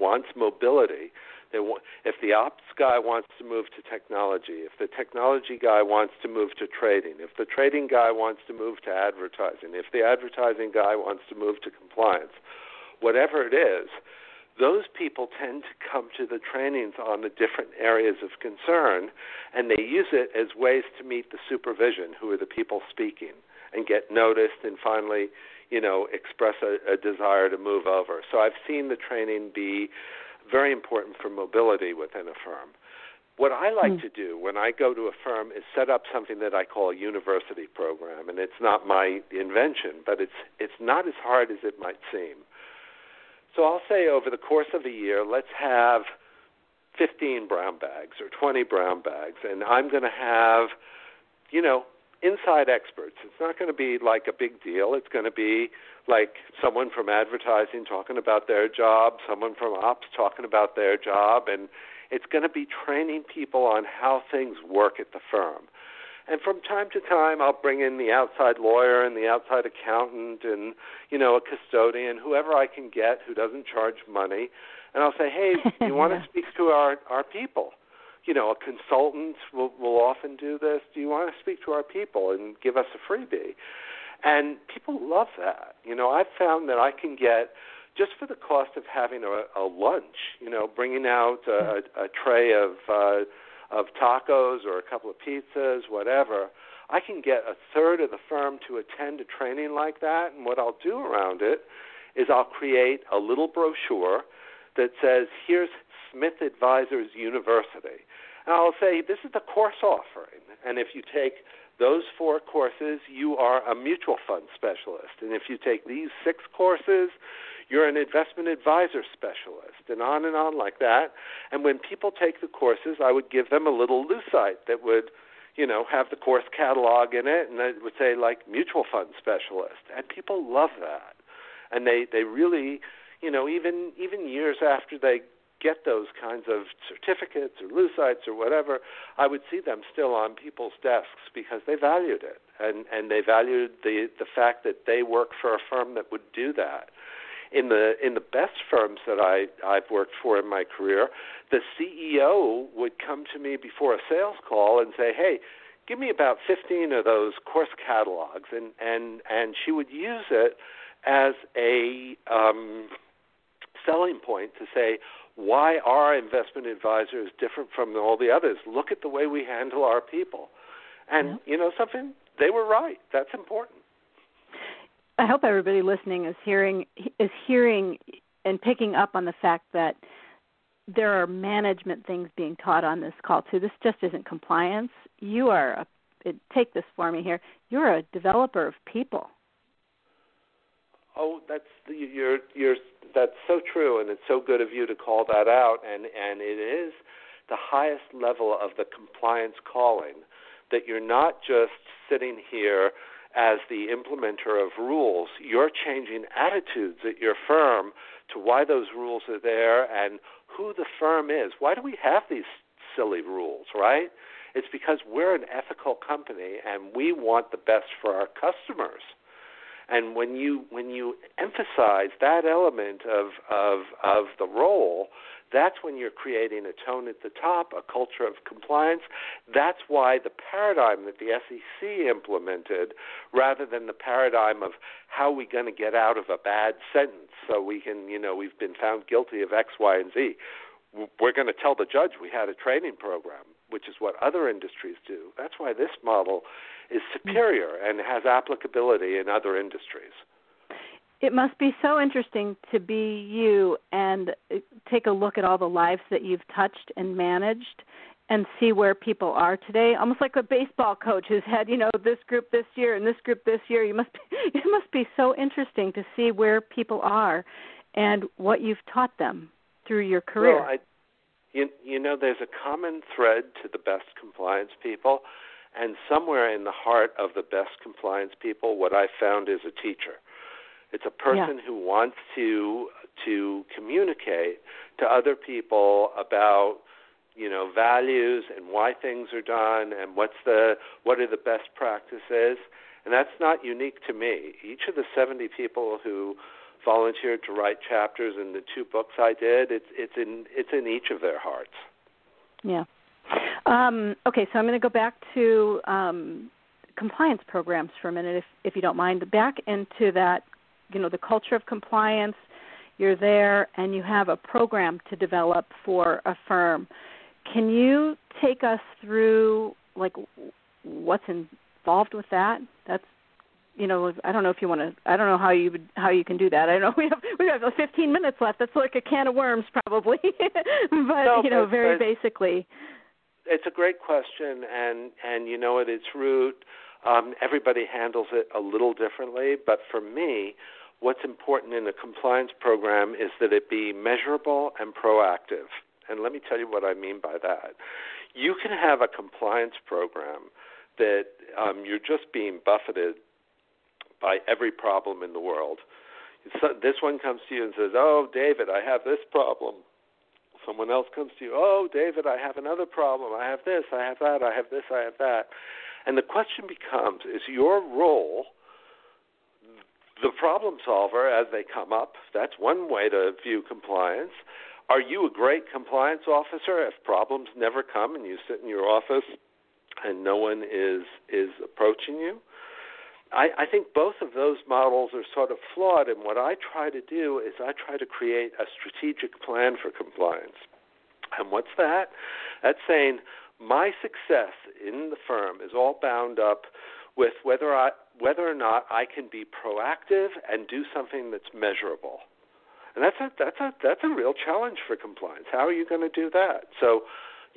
wants mobility, they want, if the ops guy wants to move to technology, if the technology guy wants to move to trading, if the trading guy wants to move to advertising, if the advertising guy wants to move to compliance, whatever it is, those people tend to come to the trainings on the different areas of concern, and they use it as ways to meet the supervision, who are the people speaking, and get noticed, and finally, you know, express a, a desire to move over. So I've seen the training be very important for mobility within a firm. What I like Hmm. to do when I go to a firm is set up something that I call a university program, and it's not my invention, but it's it's not as hard as it might seem. So I'll say over the course of a year, let's have 15 brown bags or 20 brown bags, and I'm going to have, you know, inside experts. It's not going to be like a big deal. It's going to be like someone from advertising talking about their job, someone from ops talking about their job, and it's going to be training people on how things work at the firm. And from time to time, I'll bring in the outside lawyer and the outside accountant and, you know, a custodian, whoever I can get who doesn't charge money. And I'll say, hey, do [LAUGHS] you want to speak to our, our people? You know, a consultant will, will often do this. Do you want to speak to our people and give us a freebie? And people love that. You know, I've found that I can get just for the cost of having a, a lunch, you know, bringing out a, a tray of uh, of tacos or a couple of pizzas, whatever, I can get a third of the firm to attend a training like that. And what I'll do around it is I'll create a little brochure that says, here's Smith Advisors University. And I'll say, this is the course offering. And if you take those four courses, you are a mutual fund specialist. And if you take these six courses, you're an investment advisor specialist, and on and on like that. And when people take the courses, I would give them a little lucite that would, you know, have the course catalog in it, and it would say like mutual fund specialist, and people love that, and they they really, you know, even even years after they get those kinds of certificates or lucites or whatever, I would see them still on people's desks because they valued it and and they valued the the fact that they work for a firm that would do that. In the in the best firms that I I've worked for in my career, the CEO would come to me before a sales call and say, "Hey, give me about 15 of those course catalogs," and and and she would use it as a um, selling point to say, why are investment advisors different from all the others? Look at the way we handle our people. And yeah. you know something? They were right. That's important. I hope everybody listening is hearing is hearing and picking up on the fact that there are management things being taught on this call too. This just isn't compliance. You are a take this for me here. You're a developer of people. Oh, that's you're you're that's so true, and it's so good of you to call that out. And and it is the highest level of the compliance calling that you're not just sitting here as the implementer of rules. You're changing attitudes at your firm to why those rules are there and who the firm is. Why do we have these silly rules, right? It's because we're an ethical company and we want the best for our customers. And when you when you emphasize that element of of of the role, that's when you're creating a tone at the top, a culture of compliance. That's why the paradigm that the SEC implemented, rather than the paradigm of how are we going to get out of a bad sentence, so we can, you know, we've been found guilty of X, Y, and Z. We're going to tell the judge we had a training program, which is what other industries do. That's why this model is superior and has applicability in other industries. It must be so interesting to be you and uh, take a look at all the lives that you've touched and managed and see where people are today. Almost like a baseball coach who's had you know this group this year and this group this year. You must be, [LAUGHS] it must be so interesting to see where people are and what you've taught them through your career. Well, I, you, you know there's a common thread to the best compliance people and somewhere in the heart of the best compliance people, what I found is a teacher. It's a person yeah. who wants to to communicate to other people about you know values and why things are done and what's the what are the best practices and that's not unique to me each of the 70 people who volunteered to write chapters in the two books I did it's it's in it's in each of their hearts yeah um, okay, so I'm going to go back to um, compliance programs for a minute, if, if you don't mind. Back into that, you know, the culture of compliance. You're there, and you have a program to develop for a firm. Can you take us through, like, what's involved with that? That's you know, I don't know if you want to. I don't know how you would, how you can do that. I don't know we have we have 15 minutes left. That's like a can of worms, probably. [LAUGHS] but no, you know, very basically it's a great question, and and you know at its root, um, everybody handles it a little differently. But for me, what's important in a compliance program is that it be measurable and proactive. And let me tell you what I mean by that. You can have a compliance program that um, you're just being buffeted by every problem in the world. So this one comes to you and says, "Oh, David, I have this problem." Someone else comes to you, oh, David, I have another problem. I have this, I have that, I have this, I have that. And the question becomes is your role the problem solver as they come up? That's one way to view compliance. Are you a great compliance officer if problems never come and you sit in your office and no one is is approaching you? I, I think both of those models are sort of flawed, and what I try to do is I try to create a strategic plan for compliance. And what's that? That's saying my success in the firm is all bound up with whether I whether or not I can be proactive and do something that's measurable. And that's a that's a that's a real challenge for compliance. How are you going to do that? So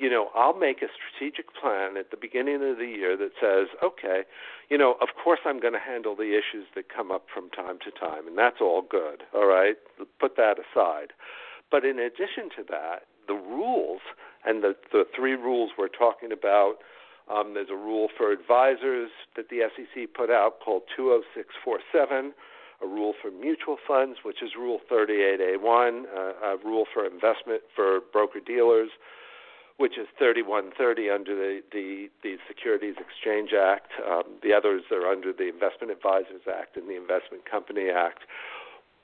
you know, I'll make a strategic plan at the beginning of the year that says, okay, you know, of course I'm going to handle the issues that come up from time to time, and that's all good, all right? Put that aside. But in addition to that, the rules and the, the three rules we're talking about um, there's a rule for advisors that the SEC put out called 20647 a rule for mutual funds, which is Rule 38A1, uh, a rule for investment for broker dealers, which is 3130 under the, the, the Securities Exchange Act. Um, the others are under the Investment Advisors Act and the Investment Company Act.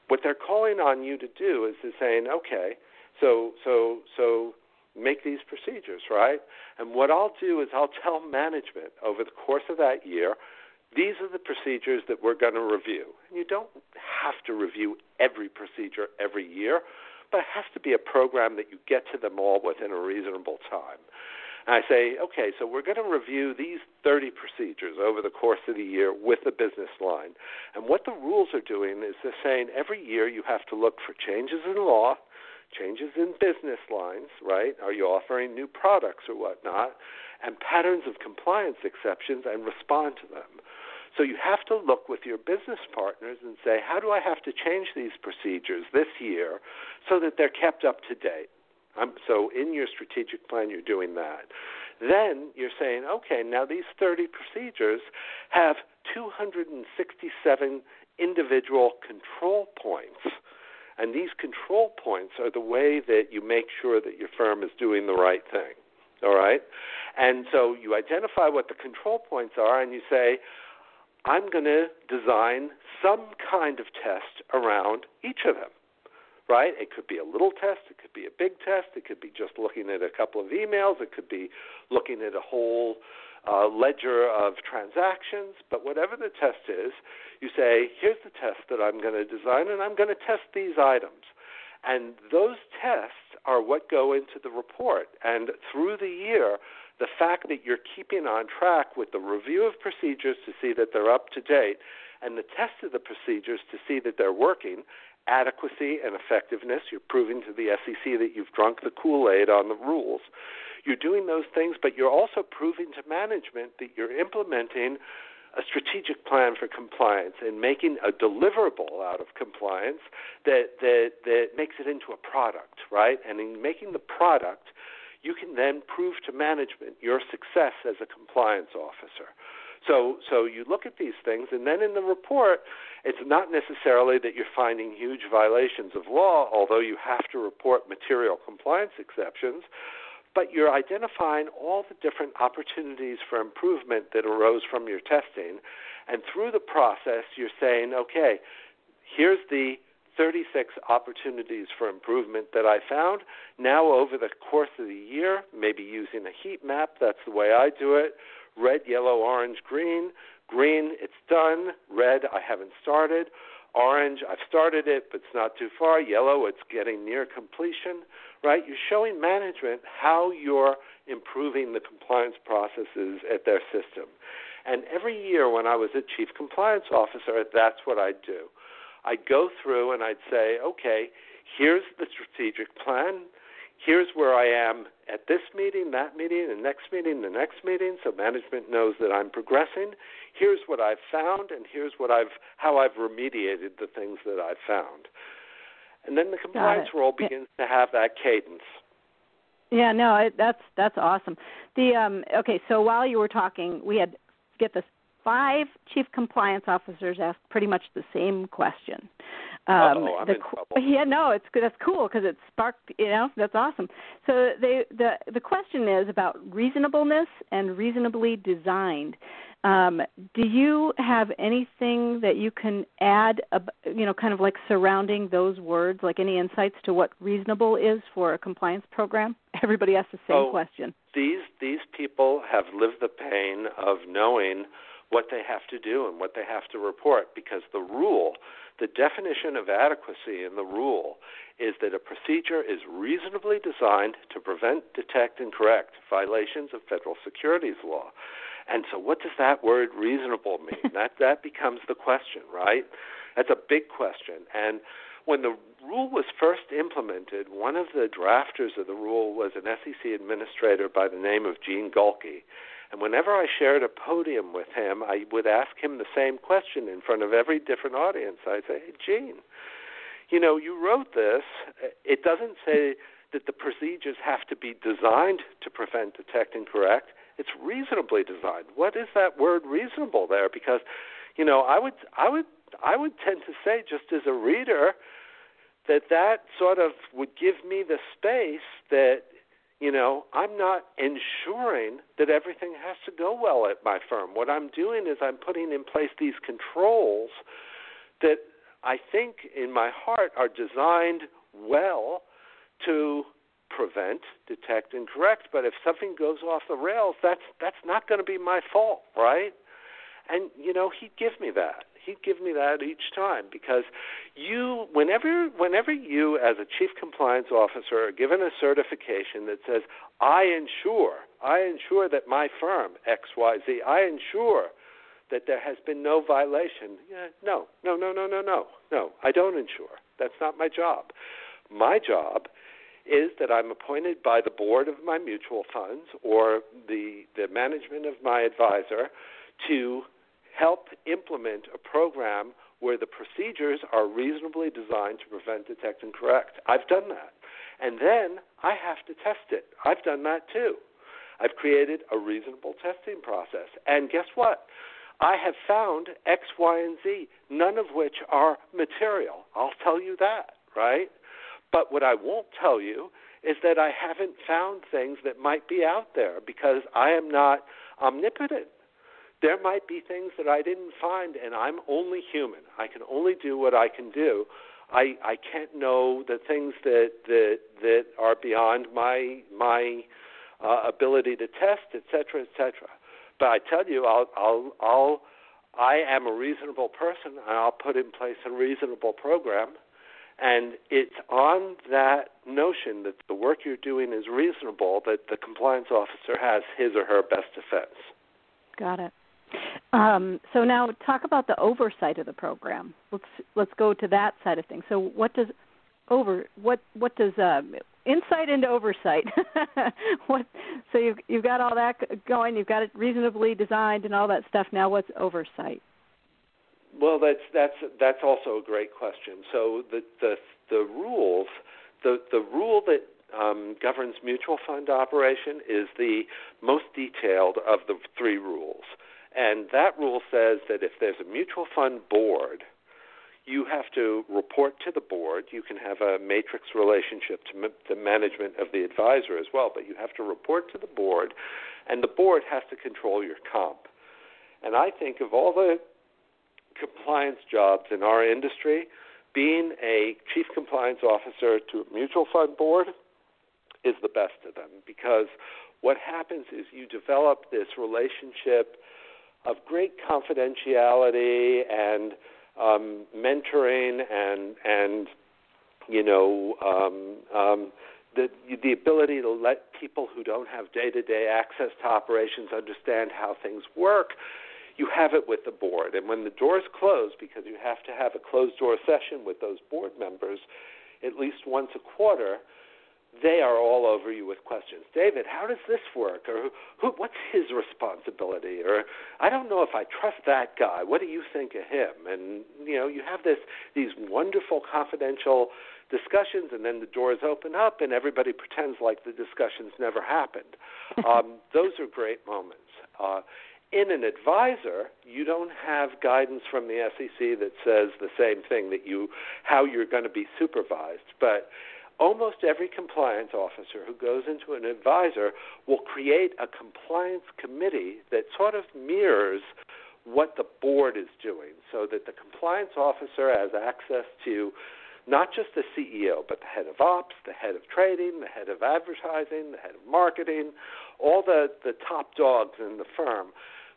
What they're calling on you to do is to saying, okay, so so so make these procedures, right? And what I'll do is I'll [LAUGHS] tell management over the course of that year, these are the procedures that we're going to review. And you don't have to review every procedure every year but it has to be a program that you get to them all within a reasonable time. And I say, okay, so we're going to review these 30 procedures over the course of the year with the business line. And what the rules are doing is they're saying every year you have to look for changes in law, changes in business lines, right? Are you offering new products or whatnot? And patterns of compliance exceptions and respond to them. So you have to look with your business partners and say, how do I have to change these procedures this year so that they're kept up to date? Um, so in your strategic plan, you're doing that. Then you're saying, okay, now these 30 procedures have 267 individual control points. And these control points are the way that you make sure that your firm is doing the right thing. All right? And so you identify what the control points are and you say, I'm going to design some kind of test around each of them. Right? It could be a little test, it could be a big test, it could be just looking at a couple of emails, it could be looking at a whole uh, ledger of transactions. But whatever the test is, you say, here's the test that I'm going to design, and I'm going to test these items. And those tests are what go into the report. And through the year, the fact that you're keeping on track with the review of procedures to see that they're up to date and the test of the procedures to see that they're working, adequacy and effectiveness, you're proving to the SEC that you've drunk the Kool Aid on the rules. You're doing those things, but you're also proving to management that you're implementing a strategic plan for compliance and making a deliverable out of compliance that, that, that makes it into a product, right? And in making the product, you can then prove to management your success as a compliance officer. So, so you look at these things, and then in the report, it's not necessarily that you're finding huge violations of law, although you have to report material compliance exceptions, but you're identifying all the different opportunities for improvement that arose from your testing. And through the process, you're saying, okay, here's the 36 opportunities for improvement that I found. Now, over the course of the year, maybe using a heat map, that's the way I do it red, yellow, orange, green. Green, it's done. Red, I haven't started. Orange, I've started it, but it's not too far. Yellow, it's getting near completion, right? You're showing management how you're improving the compliance processes at their system. And every year when I was a chief compliance officer, that's what I do. I'd go through and I'd say, okay, here's the strategic plan. Here's where I am at this meeting, that meeting, the next meeting, the next meeting, so management knows that I'm progressing. Here's what I've found, and here's what I've how I've remediated the things that I've found. And then the compliance role begins to have that cadence. Yeah, no, it, that's that's awesome. The um, okay, so while you were talking, we had get this five chief compliance officers asked pretty much the same question. Um, oh, I'm the, in trouble. [LAUGHS] Yeah, no, it's that's cool because it sparked. You know, that's awesome. So they the the question is about reasonableness and reasonably designed. Um, do you have anything that you can add, you know, kind of like surrounding those words, like any insights to what reasonable is for a compliance program? [LAUGHS] Everybody asks the same oh, question. These these people have lived the pain of knowing what they have to do and what they have to report because the rule, the definition of adequacy in the rule is that a procedure is reasonably designed to prevent, detect, and correct violations of federal securities law. And so, what does that word reasonable mean? [LAUGHS] that that becomes the question, right? That's a big question. And when the rule was first implemented, one of the drafters of the rule was an SEC administrator by the name of Gene Gohlke. And whenever I shared a podium with him, I would ask him the same question in front of every different audience. I'd say, hey, Gene, you know, you wrote this. It doesn't say that the procedures have to be designed to prevent, detect, and correct. It's reasonably designed. What is that word reasonable there? Because, you know, I would, I would, I would tend to say, just as a reader, that that sort of would give me the space that you know, I'm not ensuring that everything has to go well at my firm. What I'm doing is I'm putting in place these controls that I think in my heart are designed well to prevent, detect and correct, but if something goes off the rails, that's that's not going to be my fault, right? And you know, he'd give me that he'd give me that each time because you whenever whenever you as a chief compliance officer are given a certification that says I ensure I ensure that my firm XYZ I ensure that there has been no violation. Yeah, no, no, no, no, no, no, no. I don't ensure. That's not my job. My job is that I'm appointed by the board of my mutual funds or the the management of my advisor to help implement a program where the procedures are reasonably designed to prevent, detect, and correct. I've done that. And then I have to test it. I've done that too. I've created a reasonable testing process. And guess what? I have found X, Y, and Z, none of which are material. I'll tell you that, right? But what I won't tell you is that I haven't found things that might be out there because I am not omnipotent there might be things that I didn't find, and I'm only human. I can only do what I can do. I I can't know the things that that that are beyond my my uh, ability to test, et cetera, et cetera. But I tell you, I'll I'll I'll I am a reasonable person, and I'll put in place a reasonable program. And it's on that notion that the work you're doing is reasonable that the compliance officer has his or her best defense. Got it. Um, so now talk about the oversight of the program. Let's let's go to that side of things. So what does over what what does um, insight into oversight? [LAUGHS] what so you've you've got all that going. You've got it reasonably designed and all that stuff. Now what's oversight? Well, that's that's that's also a great question. So the the the rules the the rule that um, governs mutual fund operation is the most detailed of the three rules. And that rule says that if there's a mutual fund board, you have to report to the board. You can have a matrix relationship to the management of the advisor as well, but you have to report to the board, and the board has to control your comp. And I think of all the compliance jobs in our industry, being a chief compliance officer to a mutual fund board is the best of them because what happens is you develop this relationship of great confidentiality and um, mentoring and and you know um, um, the the ability to let people who don't have day to day access to operations understand how things work. You have it with the board, and when the doors close, because you have to have a closed door session with those board members at least once a quarter they are all over you with questions. David, how does this work? Or who, what's his responsibility? Or I don't know if I trust that guy. What do you think of him? And you know, you have this these wonderful confidential discussions, and then the doors open up, and everybody pretends like the discussions never happened. [LAUGHS] um, those are great moments. Uh, in an advisor, you don't have guidance from the SEC that says the same thing that you how you're going to be supervised, but almost every compliance officer who goes into an advisor will create a compliance committee that sort of mirrors what the board is doing so that the compliance officer has access to not just the CEO, but the head of ops, the head of trading, the head of advertising, the head of marketing, all the, the top dogs in the firm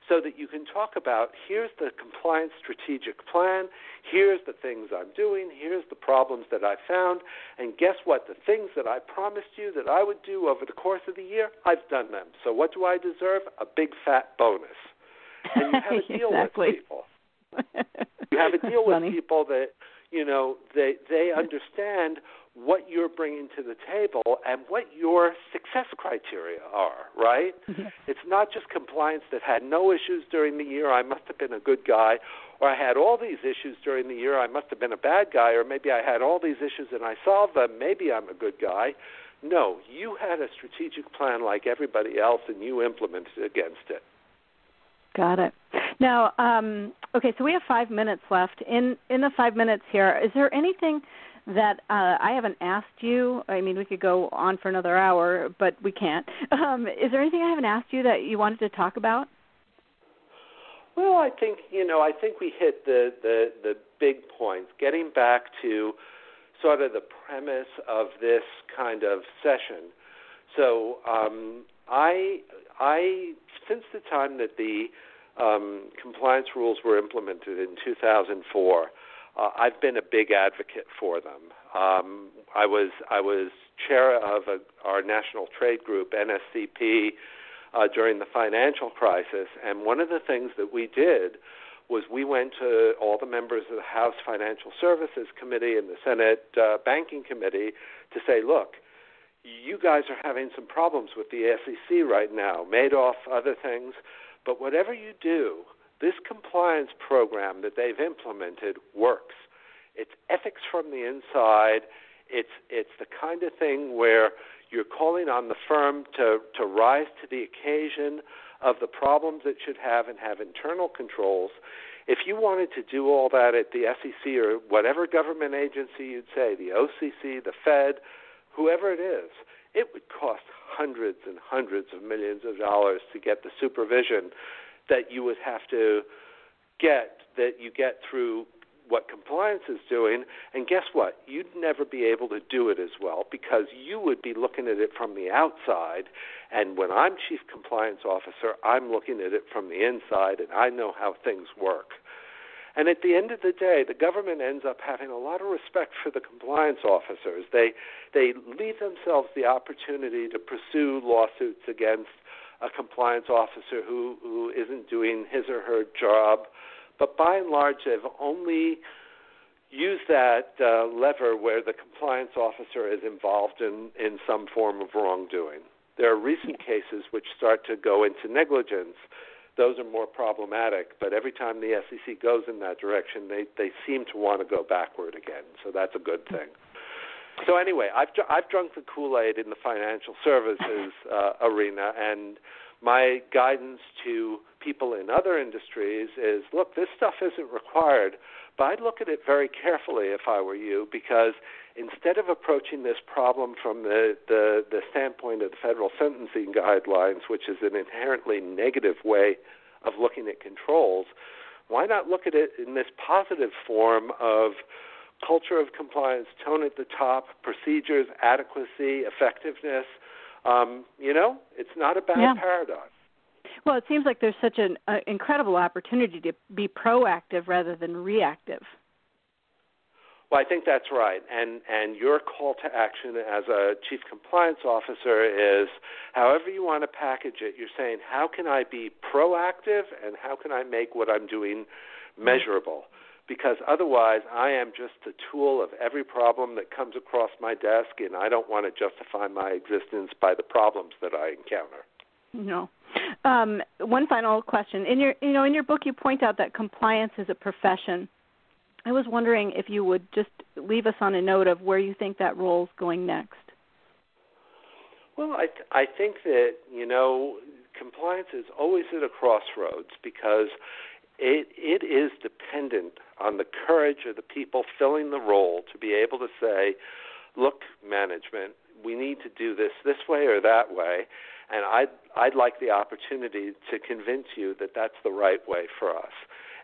so that you can talk about here's the compliance strategic plan, here's the things I'm doing, here's the problems that I found, and guess what? The things that I promised you that I would do over the course of the year, I've done them. So what do I deserve? A big fat bonus. And you have to [LAUGHS] deal exactly. with people. You have a deal [LAUGHS] with Funny. people that you know they they understand what you're bringing to the table and what your success criteria are, right? [LAUGHS] It's not just compliance that had no issues during the year, I must have been a good guy, or I had all these issues during the year, I must have been a bad guy, or maybe I had all these issues and I solved them, maybe I'm a good guy. No, you had a strategic plan like everybody else and you implemented against it. Got it. Now, um, okay, so we have five minutes left. In in the five minutes here, is there anything that uh, I haven't asked you? I mean, we could go on for another hour, but we can't. [LAUGHS] Um, is there anything I haven't asked you that you wanted to talk about? Well, I think you know, I think we hit the the the big points. Getting back to sort of the premise of this kind of session. So, um, I I since the time that the um, compliance rules were implemented in 2004, uh, I've been a big advocate for them. Um, I was I was chair of a, our national trade group NSCP uh, during the financial crisis, and one of the things that we did was we went to all the members of the House Financial Services Committee and the Senate uh, Banking Committee to say, look, you guys are having some problems with the SEC right now, Madoff, other things, but whatever you do, this compliance program that they've implemented works. It's ethics from the inside. It's it's the kind of thing where you're calling on the firm to to rise to the occasion of the problems it should have and have internal controls. If you wanted to do all that at the SEC or whatever government agency you'd say, the OCC, the Fed, whoever it is, it would cost hundreds and hundreds of millions of dollars to get the supervision that you would have to get that you get through what compliance is doing. And guess what? You'd never be able to do it as well because you would be looking at it from the outside. And when I'm chief compliance officer I'm looking at it from the inside and I know how things work. And at the end of the day, the government ends up having a lot of respect for the compliance officers. They they leave themselves the opportunity to pursue lawsuits against a compliance officer who who isn't doing his or her job. But by and large, they've only used that uh, lever where the compliance officer is involved in in some form of wrongdoing. There are recent cases which start to go into negligence those are more problematic. But every time the SEC goes in that direction, they they seem to want to go backward again. So that's a good thing. So anyway, I've I've drunk the Kool Aid in the financial services [LAUGHS] uh, arena, and my guidance to people in other industries is: look, this stuff isn't required, but I'd look at it very carefully if I were you, because instead of approaching this problem from the, the, the standpoint of the federal sentencing guidelines, which is an inherently negative way of looking at controls, why not look at it in this positive form of culture of compliance, tone at the top, procedures, adequacy, effectiveness? Um, you know, it's not a bad yeah. paradigm. Well, it seems like there's such an uh, incredible opportunity to be proactive rather than reactive. Well, I think that's right, and and your call to action as a chief compliance officer is, however you want to package it. You're saying, how can I be proactive, and how can I make what I'm doing measurable? Because otherwise, I am just a tool of every problem that comes across my desk, and I don't want to justify my existence by the problems that I encounter. No. Um, one final question. In your, you know, in your book, you point out that compliance is a profession. I was wondering if you would just leave us on a note of where you think that role is going next. Well, I th- I think that you know compliance is always at a crossroads because it it is dependent on the courage of the people filling the role to be able to say, look, management, we need to do this this way or that way, and I'd I'd like the opportunity to convince you that that's the right way for us.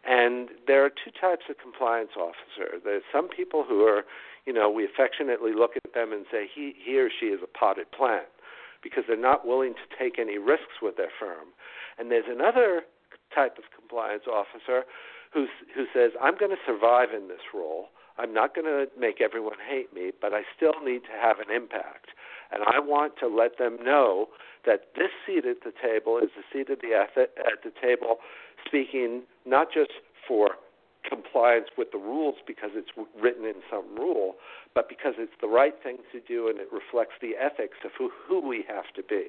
And there are two types of compliance officer. There's some people who are, you know, we affectionately look at them and say he he or she is a potted plant because they're not willing to take any risks with their firm. And there's another type of compliance officer who who says I'm going to survive in this role. I'm not going to make everyone hate me, but I still need to have an impact. And I want to let them know that this seat at the table is the seat at the at the table speaking not just for compliance with the rules because it's written in some rule, but because it's the right thing to do and it reflects the ethics of who, who we have to be.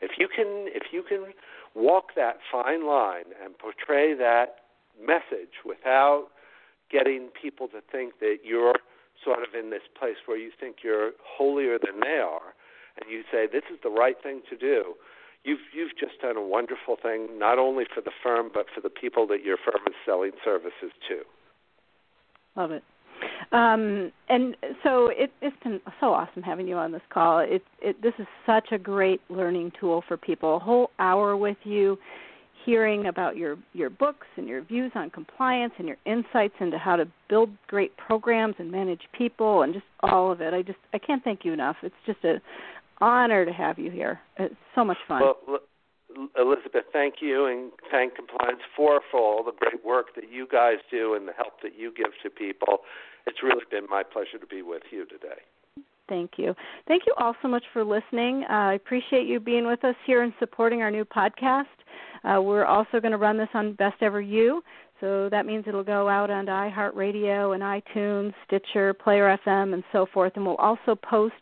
If you can, if you can walk that fine line and portray that message without getting people to think that you're sort of in this place where you think you're holier than they are, and you say this is the right thing to do, you've you've just done a wonderful thing, not only for the firm but for the people that your firm is selling services to. Love it. Um, and so it, it's been so awesome having you on this call. It, it, this is such a great learning tool for people. A whole hour with you, hearing about your your books and your views on compliance and your insights into how to build great programs and manage people and just all of it. I just I can't thank you enough. It's just an honor to have you here. It's so much fun. Well, Elizabeth, thank you, and thank Compliance 4 for all the great work that you guys do and the help that you give to people. It's really been my pleasure to be with you today. Thank you. Thank you all so much for listening. Uh, I appreciate you being with us here and supporting our new podcast. Uh, we're also going to run this on Best Ever You, so that means it'll go out on iHeartRadio and iTunes, Stitcher, Player FM, and so forth. And we'll also post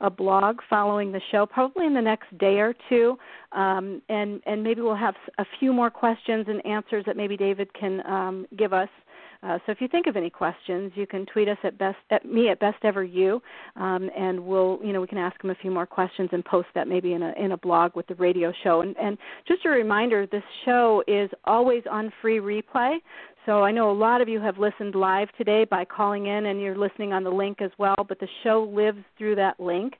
a blog following the show, probably in the next day or two, um, and and maybe we'll have a few more questions and answers that maybe David can um, give us. Uh, so if you think of any questions, you can tweet us at best at me at best ever you, um, and we'll you know we can ask him a few more questions and post that maybe in a in a blog with the radio show. And and just a reminder, this show is always on free replay. So I know a lot of you have listened live today by calling in and you're listening on the link as well, but the show lives through that link.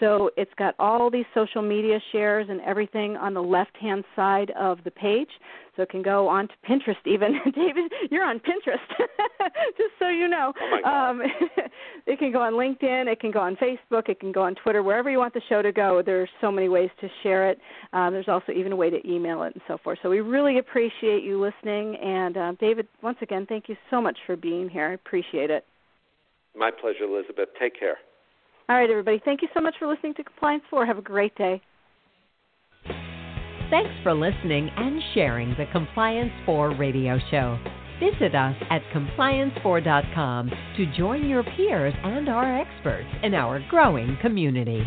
So it's got all these social media shares and everything on the left hand side of the page. So it can go on to Pinterest even. [LAUGHS] David, you're on Pinterest, [LAUGHS] just so you know. Oh um, [LAUGHS] it can go on LinkedIn, it can go on Facebook, it can go on Twitter, wherever you want the show to go. There's so many ways to share it. Um, there's also even a way to email it and so forth. So we really appreciate you listening. And uh, David, once again, thank you so much for being here. I appreciate it. My pleasure, Elizabeth. Take care. All right, everybody. Thank you so much for listening to Compliance 4. Have a great day. Thanks for listening and sharing the Compliance 4 radio show. Visit us at compliance4.com to join your peers and our experts in our growing community.